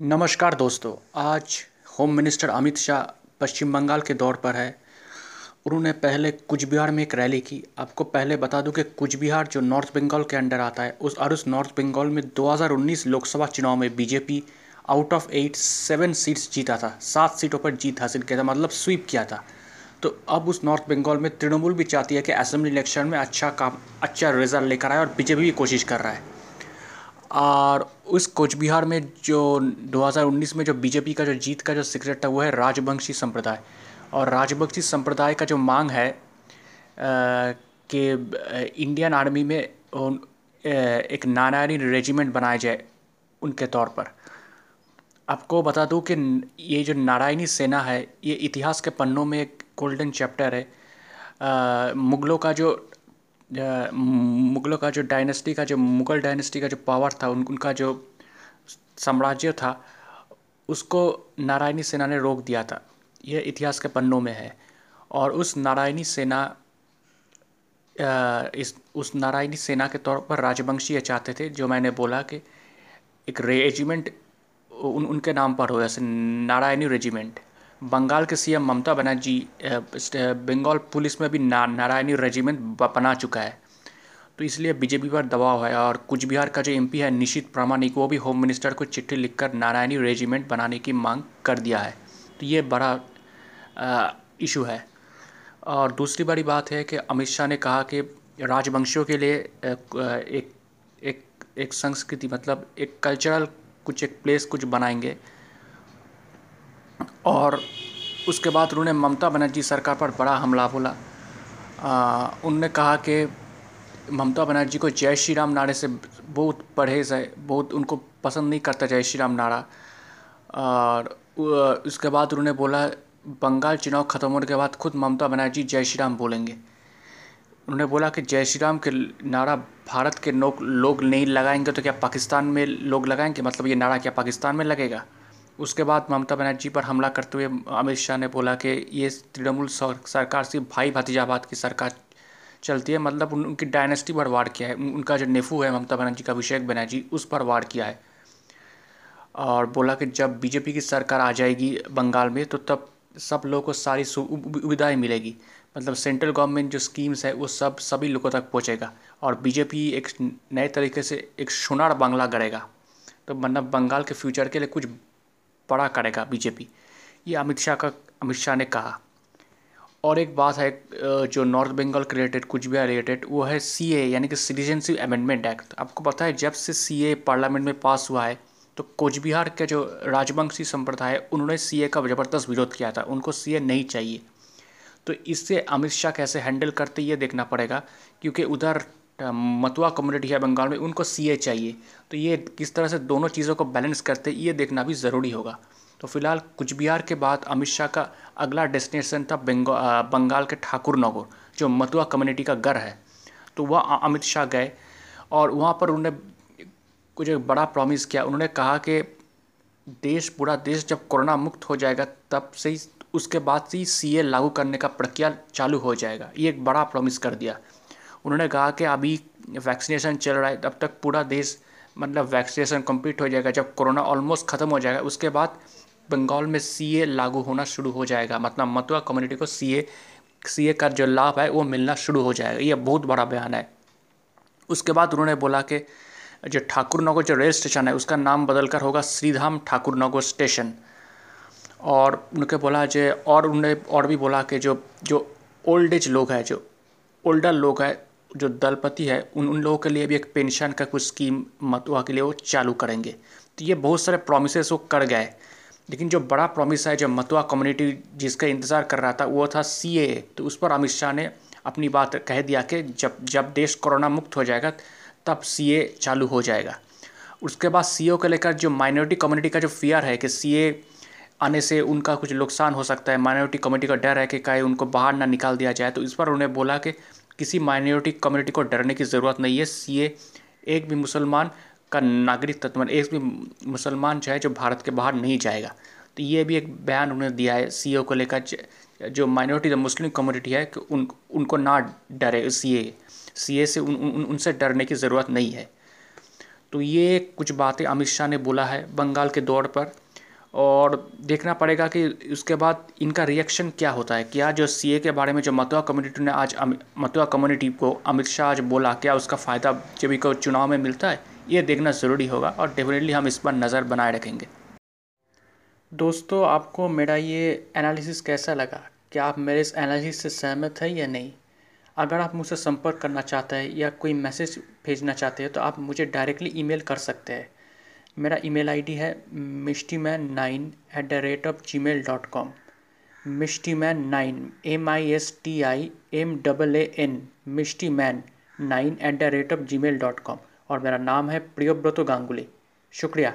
नमस्कार दोस्तों, आज होम मिनिस्टर अमित शाह पश्चिम बंगाल के दौर पर है उन्होंने पहले कुछ बिहार में एक रैली की। आपको पहले बता दूँ कि कुछ बिहार जो नॉर्थ बंगाल के अंडर आता है, उस और उस नॉर्थ बंगाल में 2019 लोकसभा चुनाव में BJP out of eight seven seats जीता था। सात सीटों पर जीत हासिल किया था मतलब स्वीप किया था। तो अब उस नॉर्थ बंगाल में तृणमूल भी चाहती है कि असेंबली इलेक्शन में अच्छा काम अच्छा रिज़ल्ट लेकर आए और बीजेपी भी कोशिश कर रहा है। और उस कोच बिहार में जो 2019 में जो बीजेपी का जो जीत का जो सीक्रेट है वो है राजवंशी संप्रदाय। और राजवंशी संप्रदाय का जो मांग है कि इंडियन आर्मी में एक नारायणी रेजिमेंट बनाया जाए उनके तौर पर। आपको बता दूँ कि ये जो नारायणी सेना है, ये इतिहास के पन्नों में एक गोल्डन चैप्टर है। मुग़लों का जो मुग़लों का जो डायनेस्टी का, जो मुग़ल डायनेस्टी का जो पावर था, उन, उनका जो साम्राज्य था, उसको नारायणी सेना ने रोक दिया था। यह इतिहास के पन्नों में है। और उस नारायणी सेना इस, उस नारायणी सेना के तौर पर राजवंशी चाहते थे, जो मैंने बोला कि एक रेजिमेंट उन, उनके नाम पर हो, जैसे नारायणी रेजिमेंट बंगाल के सीएम ममता बनर्जी बंगाल पुलिस में भी ना, नारायणी रेजिमेंट बना चुका है। तो इसलिए बीजेपी पर दबाव है और कुछ बिहार का जो एमपी है निशित प्रामाणिक वो भी होम मिनिस्टर को चिट्ठी लिखकर नारायणी रेजिमेंट बनाने की मांग कर दिया है। तो ये बड़ा इशू है। और दूसरी बड़ी बात है कि अमित शाह ने कहा कि राजवंशियों के लिए एक एक एक संस्कृति मतलब एक कल्चरल कुछ एक प्लेस कुछ बनाएँगे। और उसके बाद उन्होंने ममता बनर्जी सरकार पर बड़ा हमला बोला। उनने कहा कि ममता बनर्जी को जय श्री राम नारे से बहुत परहेज़ है, बहुत उनको पसंद नहीं करता जय श्री राम नारा। और उसके बाद उन्होंने बोला, बंगाल चुनाव ख़त्म होने के बाद खुद ममता बनर्जी जय श्री राम बोलेंगे। उन्होंने बोला कि जय श्री राम के नारा भारत के लोग नहीं लगाएँगे तो क्या पाकिस्तान में लोग लगाएँगे? मतलब ये नारा क्या पाकिस्तान में लगेगा? उसके बाद ममता बनर्जी पर हमला करते हुए अमित शाह ने बोला कि ये तृणमूल सरकार सिर्फ़ भाई भतीजाबाद की सरकार चलती है मतलब उनकी डायनेस्टी पर वार किया है। उनका जो नेफू है ममता बनर्जी का, अभिषेक बनर्जी, उस पर वार किया है। और बोला कि जब बीजेपी की सरकार आ जाएगी बंगाल में तो तब सब लोगों को सारी सुविधाएँ मिलेगी। मतलब सेंट्रल गवर्नमेंट जो स्कीम्स है, वो सब, सभी लोगों तक पहुँचेगा। और बीजेपी एक नए तरीके से एक सोनार बांग्ला गढ़ेगा। तो मतलब बंगाल के फ्यूचर के लिए कुछ बड़ा करेगा बीजेपी ये अमित शाह का, अमित शाह ने कहा। और एक बात है जो नॉर्थ बंगाल के रिलेटेड कुछ भी रिलेटेड वो है सीए यानी कि सिटीजनशिप अमेंडमेंट एक्ट आपको पता है, जब से सीए पार्लियामेंट में पास हुआ है तो कोचबिहार के जो राजवंशी संप्रदाय है, उन्होंने सीए का ज़बरदस्त विरोध किया था। उनको सीए नहीं चाहिए। तो इससे अमित शाह कैसे हैंडल करते, ये देखना पड़ेगा, क्योंकि उधर मतुआ कम्युनिटी है बंगाल में, उनको सीए चाहिए। तो ये किस तरह से दोनों चीज़ों को बैलेंस करते ये देखना भी ज़रूरी होगा। तो फ़िलहाल कुछ बिहार के बाद अमित शाह का अगला डेस्टिनेशन था बंगाल के ठाकुर नगर जो मतुआ कम्युनिटी का घर है। तो वह अमित शाह गए और वहाँ पर उन्होंने कुछ एक बड़ा प्रॉमिस किया। उन्होंने कहा कि देश, पूरा देश जब कोरोना मुक्त हो जाएगा, तब से ही उसके बाद से ही सीए लागू करने का प्रक्रिया चालू हो जाएगा। ये एक बड़ा प्रॉमिस कर दिया। उन्होंने कहा कि अभी वैक्सीनेशन चल रहा है, तब तक पूरा देश मतलब वैक्सीनेशन कंप्लीट हो जाएगा। जब कोरोना ऑलमोस्ट ख़त्म हो जाएगा, उसके बाद बंगाल में सीए लागू होना शुरू हो जाएगा। मतलब मतुआ कम्युनिटी को सी ए सी ए का जो लाभ है, वो मिलना शुरू हो जाएगा। ये बहुत बड़ा बयान है। उसके बाद उन्होंने बोला कि जो ठाकुर नगर जो रेल स्टेशन है, उसका नाम बदल कर होगा श्रीधाम ठाकुर नगर स्टेशन और उनके बोला जो, और उन्होंने और भी बोला कि जो जो ओल्ड एज लोग हैं, जो ओल्डर लोग हैं जो दलपति है, उन उन लोगों के लिए भी एक पेंशन का कुछ स्कीम मतुआ के लिए वो चालू करेंगे। तो ये बहुत सारे प्रोमिस वो कर गए। लेकिन जो बड़ा प्रॉमिस है, जो मतुआ कम्युनिटी जिसका इंतज़ार कर रहा था, वो था सीए तो उस पर अमित शाह ने अपनी बात कह दिया कि जब जब देश कोरोना मुक्त हो जाएगा, तब सीए चालू हो जाएगा। उसके बाद सी को लेकर जो माइनॉरिटी कम्युनिटी का जो फियर है कि सीए आने से उनका कुछ नुकसान हो सकता है माइनॉरिटी कम्युनिटी का डर है कि कहीं उनको बाहर ना निकाल दिया जाए तो इस पर उन्हें बोला कि किसी माइनॉरिटी कम्युनिटी को डरने की ज़रूरत नहीं है। सी ए एक भी मुसलमान का नागरिक तत्व एक भी मुसलमान चाहे जो भारत के बाहर नहीं जाएगा। तो ये भी एक बयान उन्होंने दिया है सी को लेकर जो माइनॉरिटी मुस्लिम कम्युनिटी है कि उन उनको ना डरे सी ए सी ए से उन, उन, उनसे डरने की ज़रूरत नहीं है। तो ये कुछ बातें अमित शाह ने बोला है बंगाल के दौर पर। और देखना पड़ेगा कि उसके बाद इनका रिएक्शन क्या होता है। क्या जो सीए के बारे में जो मतुआ कम्युनिटी ने आज मतुआ कम्युनिटी को अमित शाह आज बोला, क्या उसका फ़ायदा जब को चुनाव में मिलता है? ये देखना ज़रूरी होगा और डेफिनेटली हम इस पर नज़र बनाए रखेंगे। दोस्तों, आपको मेरा ये एनालिसिस कैसा लगा? क्या आप मेरे इस एनालिसिस से सहमत है या नहीं? अगर आप मुझसे संपर्क करना चाहते हैं या कोई मैसेज भेजना चाहते हैं तो आप मुझे डायरेक्टली ईमेल कर सकते हैं। मेरा ईमेल आईडी है Mishti man nine at the rate of Gmail dot com Mishti man nine M I S T I M double A N Mishti man nine at the rate of Gmail dot com और मेरा नाम है प्रियोव्रत गांगुली। शुक्रिया।